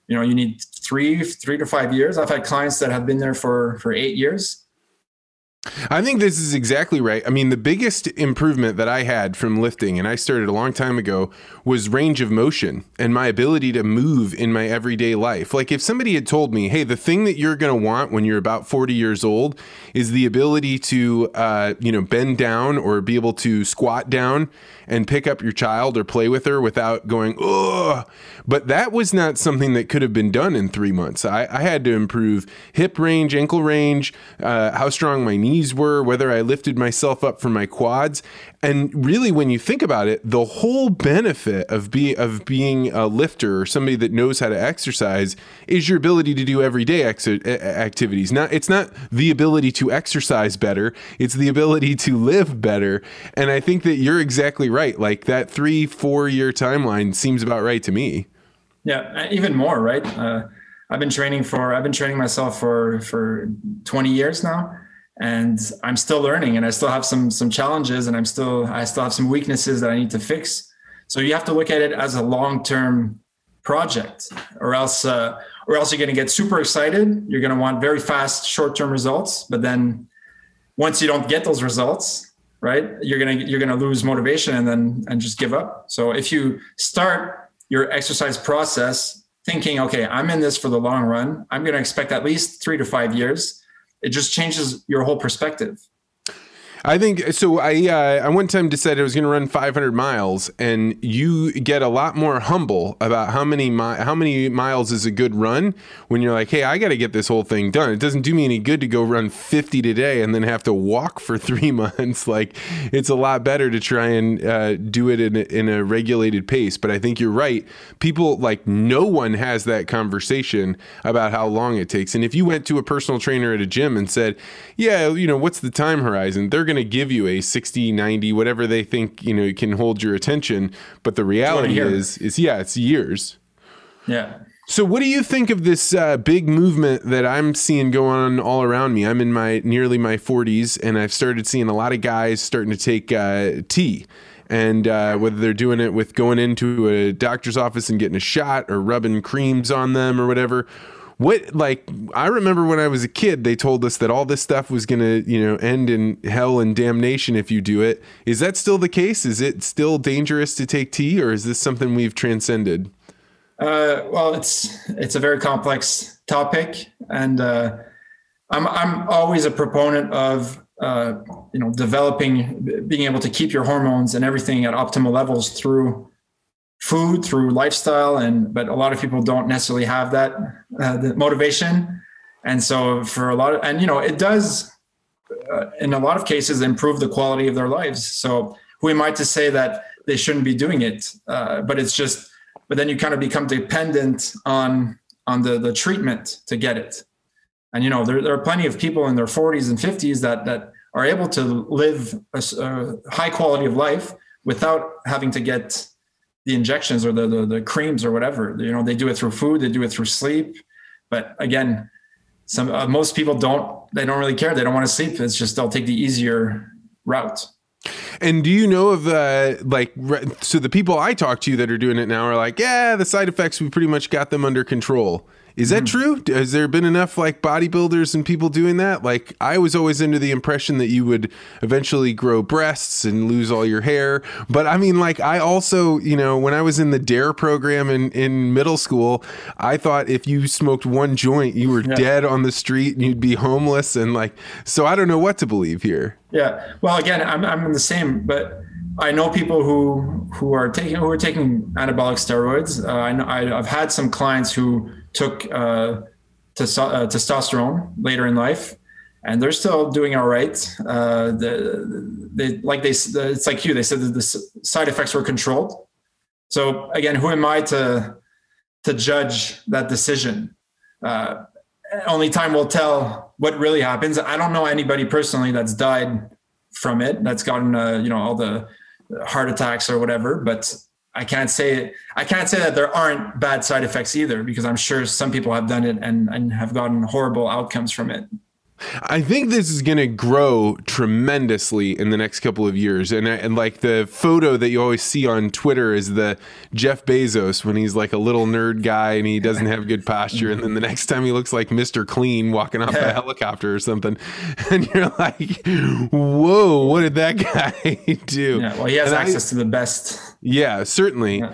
you know you need three three to five years. I've had clients that have been there for for eight years I think this is exactly right. I mean, the biggest improvement that I had from lifting, and I started a long time ago, was range of motion and my ability to move in my everyday life. Like, if somebody had told me, hey, the thing that you're going to want when you're about 40 years old is the ability to, uh, you know, bend down or be able to squat down and pick up your child or play with her without going, ugh. But that was not something that could have been done in three months. I, I had to improve hip range, ankle range, uh, how strong my knees were, whether I lifted myself up from my quads. And really, when you think about it, the whole benefit of be of being a lifter or somebody that knows how to exercise is your ability to do everyday ex- activities. Not it's not the ability to exercise better; it's the ability to live better. And I think that you're exactly right. Like that three four year timeline seems about right to me. Yeah, even more right. Uh, I've been training for I've been training myself for for 20 years now and I'm still learning and I still have some some challenges and I'm still I still have some weaknesses that I need to fix. So you have to look at it as a long-term project or else uh, or else you're going to get super excited, you're going to want very fast short-term results, but then once you don't get those results, right? You're going to you're going to lose motivation and then and just give up. So if you start your exercise process thinking, okay, I'm in this for the long run. I'm going to expect at least 3 to 5 years it just changes your whole perspective. I think so. I uh, I one time decided I was going to run 500 miles, and you get a lot more humble about how many mi- how many miles is a good run when you're like, hey, I got to get this whole thing done. It doesn't do me any good to go run 50 today and then have to walk for three months. like it's a lot better to try and uh, do it in a, in a regulated pace. But I think you're right. People like no one has that conversation about how long it takes. And if you went to a personal trainer at a gym and said, yeah, you know, what's the time horizon? They're going going to give you a 60, 90, whatever they think, you know, it can hold your attention. But the reality is, is yeah, it's years. Yeah. So, what do you think of this uh, big movement that I'm seeing going on all around me? I'm in my nearly my 40s, and I've started seeing a lot of guys starting to take uh, T. And uh, whether they're doing it with going into a doctor's office and getting a shot or rubbing creams on them or whatever, what like I remember when I was a kid, they told us that all this stuff was gonna, you know, end in hell and damnation if you do it. Is that still the case? Is it still dangerous to take T, or is this something we've transcended? Uh, well, it's it's a very complex topic, and uh, I'm I'm always a proponent of uh, you know developing, being able to keep your hormones and everything at optimal levels through food through lifestyle and but a lot of people don't necessarily have that uh, the motivation. And so for a lot of and you know it does uh, in a lot of cases improve the quality of their lives. So who am i to say that they shouldn't be doing it? Uh, but it's just but then you kind of become dependent on on the the treatment to get it. And you know there, there are plenty of people in their 40s and 50s that that are able to live a, a high quality of life without having to get the injections or the, the, the creams or whatever. You know, they do it through food, they do it through sleep. But again, some uh, most people don't. They don't really care. They don't want to sleep. It's just they'll take the easier route. And do you know of uh, like so the people I talk to that are doing it now are like, yeah, the side effects we pretty much got them under control. Is that true? Has there been enough like bodybuilders and people doing that? Like I was always under the impression that you would eventually grow breasts and lose all your hair. But I mean like I also, you know, when I was in the DARE program in, in middle school, I thought if you smoked one joint, you were Yeah. dead on the street and you'd be homeless and like so I don't know what to believe here. Yeah. Well, again, I'm I'm the same, but I know people who who are taking who are taking anabolic steroids. Uh, I know I, I've had some clients who took uh, testo- uh, testosterone later in life, and they're still doing all right. Uh, the, they like they it's like you. They said that the side effects were controlled. So again, who am I to to judge that decision? Uh, only time will tell what really happens. I don't know anybody personally that's died from it, that's gotten uh, you know all the heart attacks or whatever. But I can't say I can't say that there aren't bad side effects either, because I'm sure some people have done it and and have gotten horrible outcomes from it. I think this is going to grow tremendously in the next couple of years. And, uh, and like the photo that you always see on Twitter is the Jeff Bezos when he's like a little nerd guy and he doesn't have good posture. And then the next time he looks like Mr. Clean walking off a helicopter or something. And you're like, whoa, what did that guy do? Yeah, well, he has And I- access to the best. yeah, certainly. Yeah.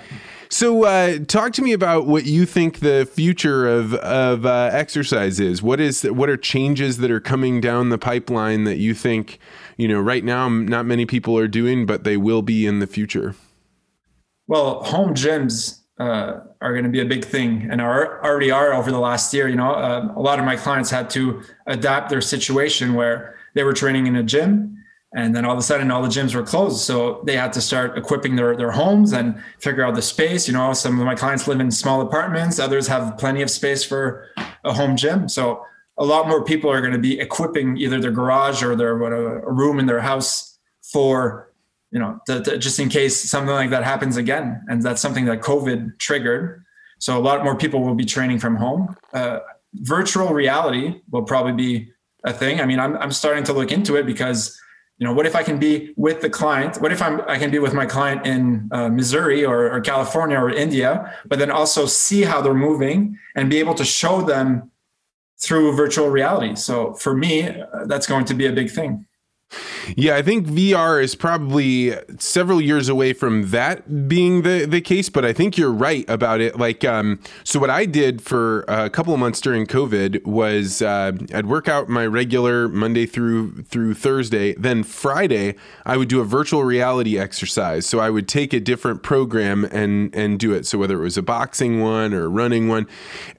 So, uh, talk to me about what you think the future of of uh, exercise is. What is what are changes that are coming down the pipeline that you think you know right now not many people are doing, but they will be in the future? Well, home gyms uh, are going to be a big thing, and are already are over the last year. You know, uh, a lot of my clients had to adapt their situation where they were training in a gym, and then all of a sudden all the gyms were closed, so they had to start equipping their their homes and figure out the space. You know, some of my clients live in small apartments, others have plenty of space for a home gym. So a lot more people are going to be equipping either their garage or their what, a, a room in their house for you know, to, to- just in case something like that happens again. And that's something that COVID triggered. So a lot more people will be training from home. Uh, virtual reality will probably be a thing. I mean, I'm, I'm starting to look into it because, you know, what if I can be with the client? What if I'm, I can be with my client in uh, Missouri or, or California or India, but then also see how they're moving and be able to show them through virtual reality. So for me, uh, that's going to be a big thing. Yeah, I think VR is probably several years away from that being the the case, but I think you're right about it. Like, um, so what I did for a couple of months during COVID was uh, I'd work out my regular Monday through through Thursday, then Friday I would do a virtual reality exercise. So I would take a different program and and do it. So whether it was a boxing one or a running one,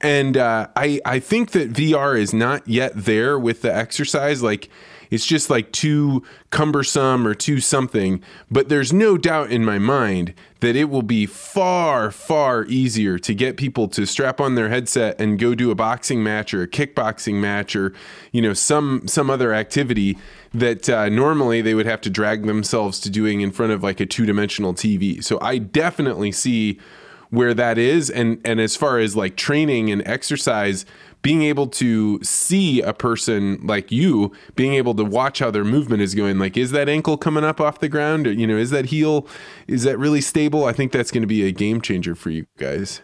and uh, I I think that VR is not yet there with the exercise, like it's just like too cumbersome or too something. But there's no doubt in my mind that it will be far, far easier to get people to strap on their headset and go do a boxing match or a kickboxing match or you know some some other activity that uh, normally they would have to drag themselves to doing in front of like a two dimensional TV. So I definitely see where that is and and as far as like training and exercise being able to see a person like you being able to watch how their movement is going like is that ankle coming up off the ground or you know is that heel is that really stable i think that's going to be a game changer for you guys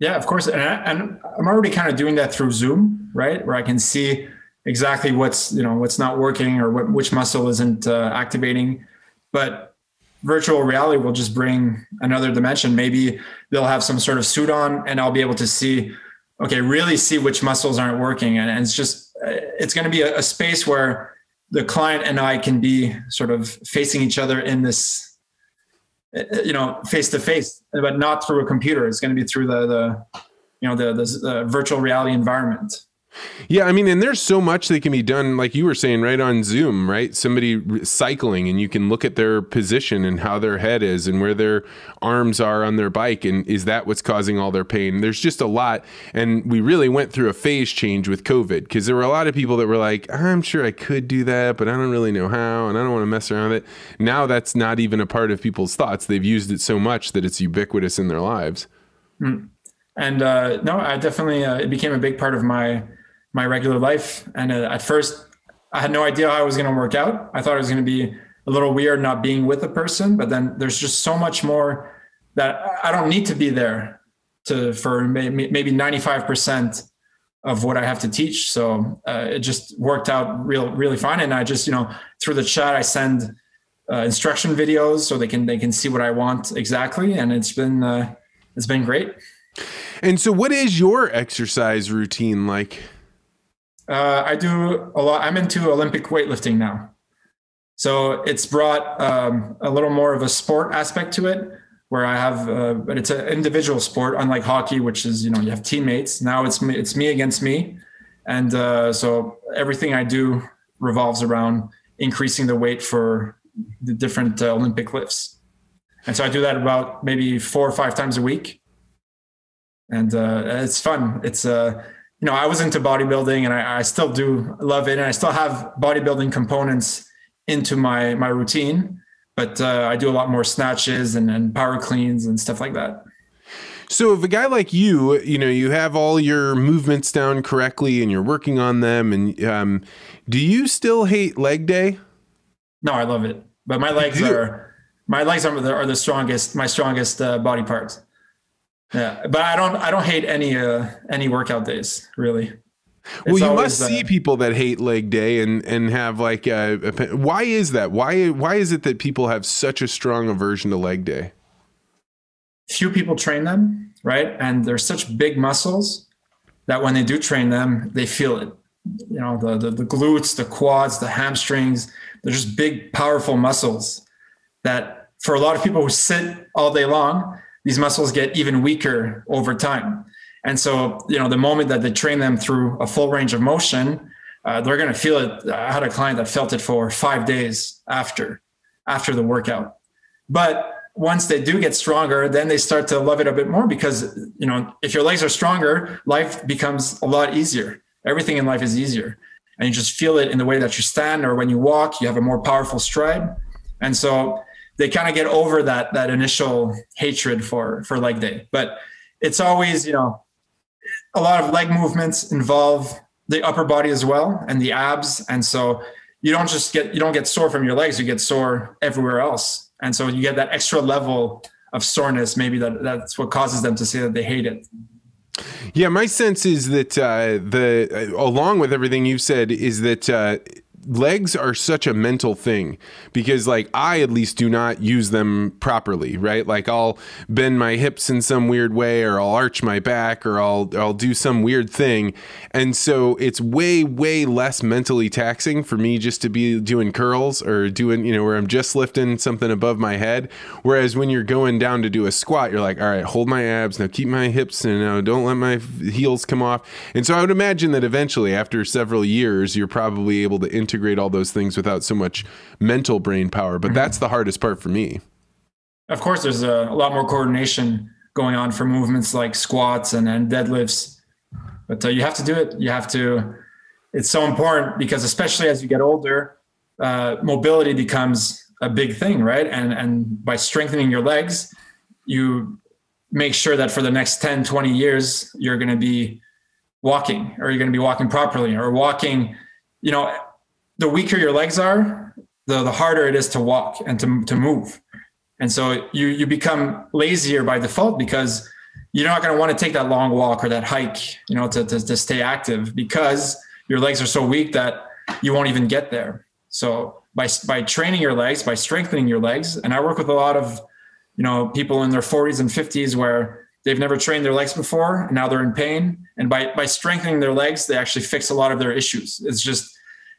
Yeah, of course. And, I, I'm already kind of doing that through Zoom, right? Where I can see exactly what's, you know, what's not working or what, which muscle isn't uh, activating. But virtual reality will just bring another dimension. Maybe they'll have some sort of suit on and I'll be able to see, okay, really see which muscles aren't working. And, and it's just, uh, it's going to be a, a space where the client and I can be sort of facing each other in this, uh, you know, face to face, but not through a computer. It's going to be through the, the, you know, the, the, the virtual reality environment. Yeah, I mean, and there's so much that can be done, like you were saying, right on Zoom, right? Somebody cycling, and you can look at their position and how their head is and where their arms are on their bike, and is that what's causing all their pain? There's just a lot, and we really went through a phase change with COVID because there were a lot of people that were like, "I'm sure I could do that, but I don't really know how, and I don't want to mess around with it." Now that's not even a part of people's thoughts. They've used it so much that it's ubiquitous in their lives. and uh, no, I definitely uh, it became a big part of my my regular life. And uh, at first, I had no idea how it was going to work out. I thought it was going to be a little weird not being with a person, but then there's just so much more that I don't need to be there to for maybe 95 percent of what I have to teach. So uh, it just worked out real, really fine. And I just, you know, through the chat, I send uh, instruction videos so they can they can see what I want exactly, and it's been uh, it's been great. And so, what is your exercise routine like? Uh, I do a lot. I'm into Olympic weightlifting now, so it's brought um, a little more of a sport aspect to it where I have, uh, but it's an individual sport, unlike hockey, which is you know you have teammates. Now it's me, it's me against me, and uh, so everything I do revolves around increasing the weight for the different uh, Olympic lifts. And so I do that about maybe four or five times a week, and uh, it's fun. It's uh, you know I was into bodybuilding, and I, I still do love it, and I still have bodybuilding components into my my routine but uh, I do a lot more snatches and, and power cleans and stuff like that. So if a guy like you, you know, you have all your movements down correctly and you're working on them, and um, do you still hate leg day? No, I love it. But my legs are my legs are the, are the strongest, my strongest uh, body parts. Yeah, but I don't I don't hate any uh, any workout days really well, you must see people that hate leg day and and have like a, a, why is that? Why why is it that people have such a strong aversion to leg day? Few people train them, right? And they're such big muscles that when they do train them, they feel it. You know, the the, the glutes, the quads, the hamstrings, they're just big, powerful muscles that for a lot of people who sit all day long, these muscles get even weaker over time. And so, you know, the moment that they train them through a full range of motion, uh, they're going to feel it. I had a client that felt it for five days after, after the workout. But once they do get stronger, then they start to love it a bit more because, you know, if your legs are stronger, life becomes a lot easier. Everything in life is easier. And you just feel it in the way that you stand or when you walk, you have a more powerful stride. And so they kind of get over that, that initial hatred for, for leg day. But it's always, you know, a lot of leg movements involve the upper body as well and the abs. And so you don't just get you don't get sore from your legs you get sore everywhere else. And so you get that extra level of soreness maybe that that's what causes them to say that they hate it. Yeah my sense is that uh, the uh, along with everything you've said is that uh, legs are such a mental thing because like I at least do not use them properly, right? Like I'll bend my hips in some weird way or I'll arch my back or I'll I'll do some weird thing. And so it's way way less mentally taxing for me just to be doing curls or doing, you know, where I'm just lifting something above my head, whereas when you're going down to do a squat, you're like, "All right, hold my abs, now keep my hips and now don't let my heels come off." And so I would imagine that eventually after several years, you're probably able to integrate integrate all those things without so much mental brain power. But mm-hmm. that's the hardest part for me. Of course, there's a, a, lot more coordination going on for movements like squats and, and deadlifts, but uh, you have to do it. You have to. It's so important because especially as you get older, uh, mobility becomes a big thing, right? And and by strengthening your legs, you make sure that for the next 10, 20 years, you're going to be walking or you're going to be walking properly or walking, you know, the weaker your legs are, the, the harder it is to walk and to, to move. And so you, you become lazier by default because you're not going to want to take that long walk or that hike, you know, to, to, to stay active because your legs are so weak that you won't even get there. So by, by training your legs, by strengthening your legs, and I work with a lot of, you know, people in their 40s and 50s where they've never trained their legs before and now they're in pain. And by, by strengthening their legs, they actually fix a lot of their issues. It's just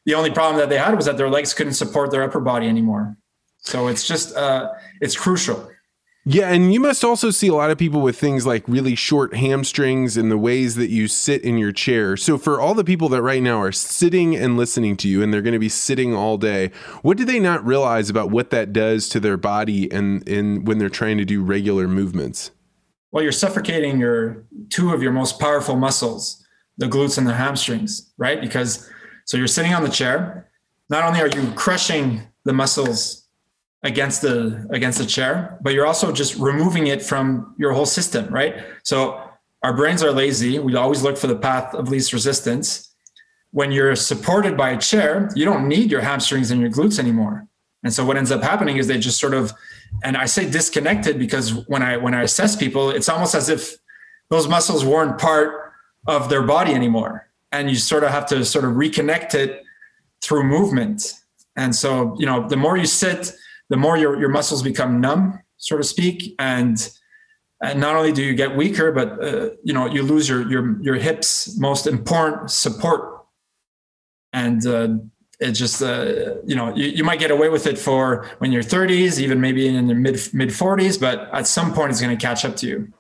the only problem that they had was that their legs couldn't support their upper body anymore. So it's just uh, it's crucial. Yeah, and you must also see a lot of people with things like really short hamstrings and the ways that you sit in your chair. So for all the people that right now are sitting and listening to you and they're going to be sitting all day, what do they not realize about what that does to their body and in when they're trying to do regular movements? Well, you're suffocating your two of your most powerful muscles, the glutes and the hamstrings, right? Because so you're sitting on the chair. Not only are you crushing the muscles against the against the chair, but you're also just removing it from your whole system, right? So our brains are lazy. We always look for the path of least resistance. When you're supported by a chair, you don't need your hamstrings and your glutes anymore. And so what ends up happening is they just sort of and I say disconnected because when I when I assess people, it's almost as if those muscles weren't part of their body anymore. And you sort of have to sort of reconnect it through movement. And so, you know, the more you sit, the more your, your muscles become numb, so to speak. And, and not only do you get weaker, but, uh, you know, you lose your, your, your hips most important support. And, uh, it just uh, you know you, you might get away with it for when you're 30s even maybe in your mid mid 40s but at some point it's going to catch up to you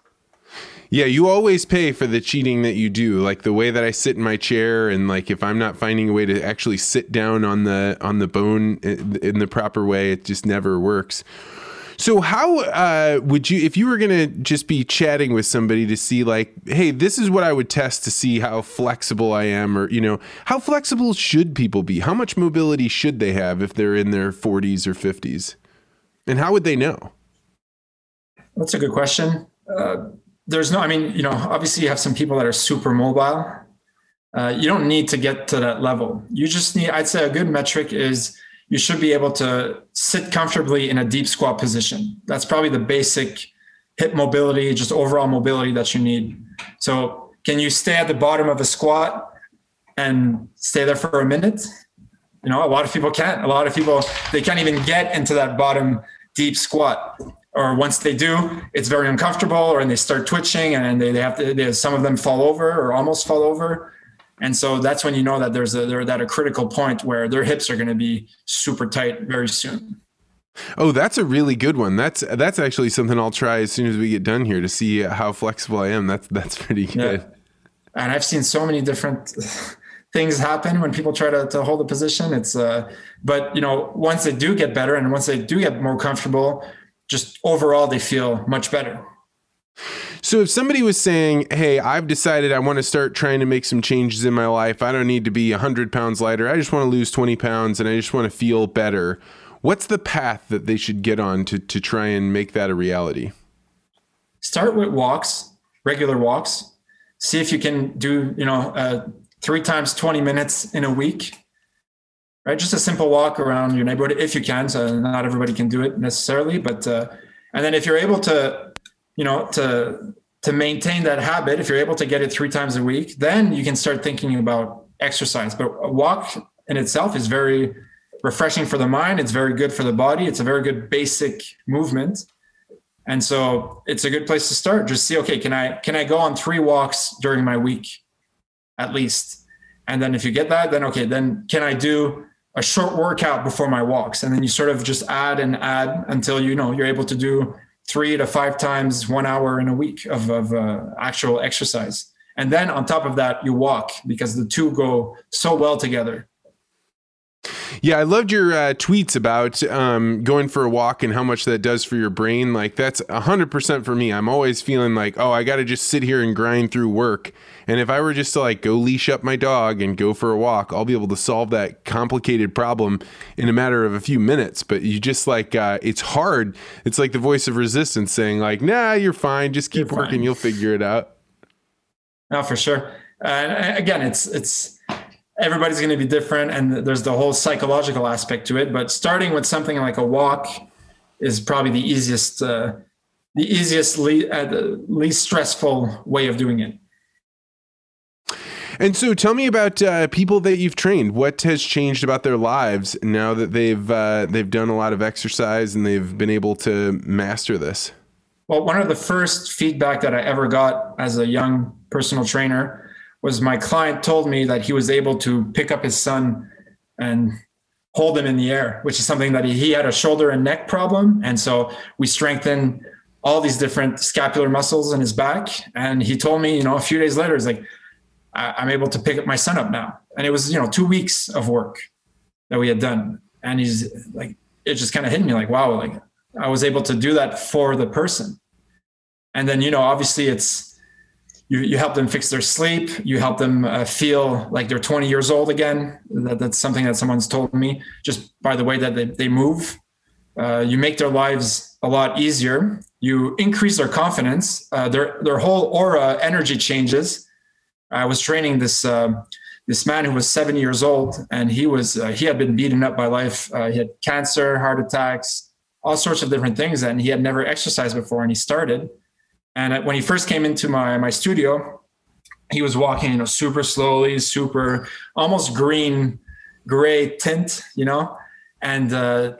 yeah, you always pay for the cheating that you do. Like the way that I sit in my chair and like if I'm not finding a way to actually sit down on the on the bone in the proper way, it just never works. So how uh, would you, if you were gonna just be chatting with somebody to see like, hey, this is what I would test to see how flexible I am, or you know, how flexible should people be? How much mobility should they have if they're in their 40s or 50s? And how would they know? That's a good question. Uh, there's no, I mean, you know, obviously you have some people that are super mobile. Uh, you don't need to get to that level. You just need, I'd say a good metric is you should be able to sit comfortably in a deep squat position. That's probably the basic hip mobility, just overall mobility that you need. So, can you stay at the bottom of a squat and stay there for a minute? You know, a lot of people can't. A lot of people they can't even get into that bottom deep squat. Or once they do, it's very uncomfortable, or and they start twitching, and they, they have to. They, some of them fall over or almost fall over and so that's when you know that there's a they're at a critical point where their hips are going to be super tight very soon. Oh, that's a really good one. That's that's actually something I'll try as soon as we get done here to see how flexible I am. That's that's pretty good. Yeah. And I've seen so many different things happen when people try to, to hold a position. It's uh but you know, once they do get better and once they do get more comfortable, just overall they feel much better. So if somebody was saying, "Hey, I've decided I want to start trying to make some changes in my life. I don't need to be 100 pounds lighter. I just want to lose 20 pounds and I just want to feel better." What's the path that they should get on to to try and make that a reality? Start with walks, regular walks. See if you can do, you know, uh, three times 20 minutes in a week. Right, just a simple walk around your neighborhood if you can. So not everybody can do it necessarily, but uh, and then if you're able to you know to to maintain that habit if you're able to get it three times a week then you can start thinking about exercise. But a walk in itself is very refreshing for the mind. It's very good for the body. It's a very good basic movement. And so it's a good place to start. Just see okay can i can i go on three walks during my week at least? And then if you get that then okay then can i do a short workout before my walks and then you sort of just add and add until you know you're able to do three to five times one hour in a week of, of uh, actual exercise. And then on top of that, you walk because the two go so well together. Yeah, I loved your uh, tweets about um, going for a walk and how much that does for your brain. Like, that's 100% for me. I'm always feeling like, oh, I got to just sit here and grind through work. And if I were just to like go leash up my dog and go for a walk, I'll be able to solve that complicated problem in a matter of a few minutes. But you just like, uh, it's hard. It's like the voice of resistance saying, like, nah, you're fine. Just keep you're working. Fine. You'll figure it out. No, for sure. Uh, again, it's, it's, everybody's going to be different and there's the whole psychological aspect to it but starting with something like a walk is probably the easiest uh, the easiest le- uh, the least stressful way of doing it and so tell me about uh, people that you've trained what has changed about their lives now that they've uh, they've done a lot of exercise and they've been able to master this well one of the first feedback that i ever got as a young personal trainer was my client told me that he was able to pick up his son and hold him in the air, which is something that he, he had a shoulder and neck problem. And so we strengthened all these different scapular muscles in his back. And he told me, you know, a few days later, he's like, I'm able to pick up my son up now. And it was, you know, two weeks of work that we had done. And he's like, it just kind of hit me like, wow, like I was able to do that for the person. And then, you know, obviously it's, you, you help them fix their sleep you help them uh, feel like they're 20 years old again that, that's something that someone's told me just by the way that they, they move uh, you make their lives a lot easier you increase their confidence uh, their their whole aura energy changes i was training this uh, this man who was 70 years old and he was uh, he had been beaten up by life uh, he had cancer heart attacks all sorts of different things and he had never exercised before and he started and when he first came into my my studio, he was walking, you know, super slowly, super almost green, gray tint, you know, and uh,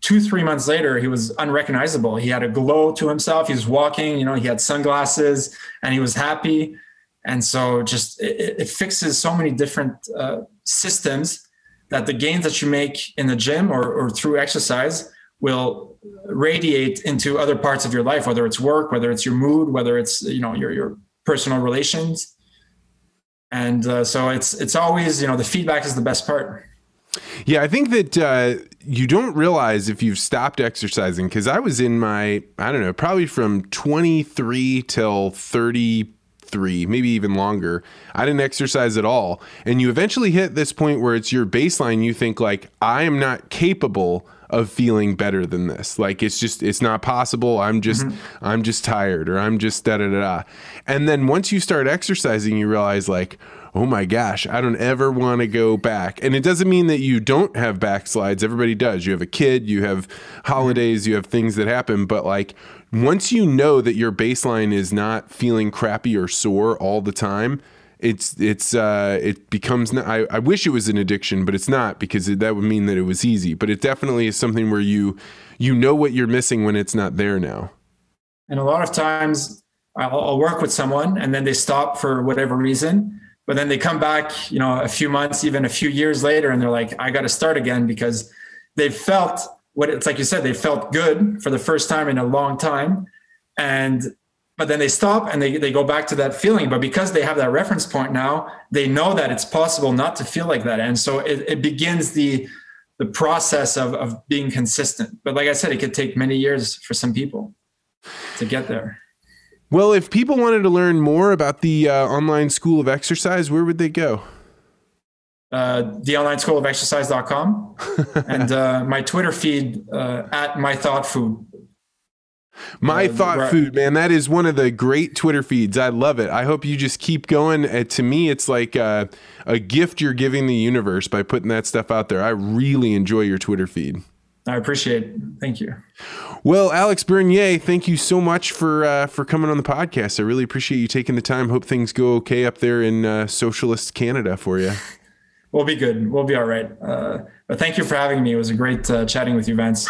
two, three months later, he was unrecognizable. He had a glow to himself. He was walking, you know, he had sunglasses and he was happy. And so just it, it fixes so many different uh, systems that the gains that you make in the gym or, or through exercise will radiate into other parts of your life, whether it's work, whether it's your mood, whether it's, you know, your, your personal relations. And uh, so it's, it's always, you know, the feedback is the best part. Yeah, I think that uh, you don't realize if you've stopped exercising because I was in my, I don't know, probably from 23 till 33, maybe even longer. I didn't exercise at all. And you eventually hit this point where it's your baseline. You think, like, I am not capable of feeling better than this. Like it's just it's not possible. I'm just mm-hmm. I'm just tired or I'm just da da da. And then once you start exercising, you realize like, oh my gosh, I don't ever want to go back. And it doesn't mean that you don't have backslides. Everybody does. You have a kid, you have holidays, you have things that happen. But like once you know that your baseline is not feeling crappy or sore all the time, it's it's uh, it becomes. Not, I, I wish it was an addiction, but it's not because it, that would mean that it was easy. But it definitely is something where you you know what you're missing when it's not there now. And a lot of times, I'll, I'll work with someone, and then they stop for whatever reason, but then they come back, you know, a few months, even a few years later, and they're like, I got to start again because they felt what it's like you said, they felt good for the first time in a long time. And but then they stop and they, they go back to that feeling. But because they have that reference point now, they know that it's possible not to feel like that. And so it, it begins the the process of, of being consistent. But like I said, it could take many years for some people to get there. Well, if people wanted to learn more about the uh, online school of exercise, where would they go? Uh, the online school of exercise.com and uh, my Twitter feed uh, at my thought food. My thought right. food, man, that is one of the great Twitter feeds. I love it. I hope you just keep going. Uh, to me, it's like uh, a gift you're giving the universe by putting that stuff out there. I really enjoy your Twitter feed. I appreciate it. Thank you. Well, Alex Bernier, thank you so much for uh, for coming on the podcast. I really appreciate you taking the time. Hope things go okay up there in uh, socialist Canada for you. we'll be good. We'll be all right. Uh, but thank you for having me. It was a great uh, chatting with you, Vance.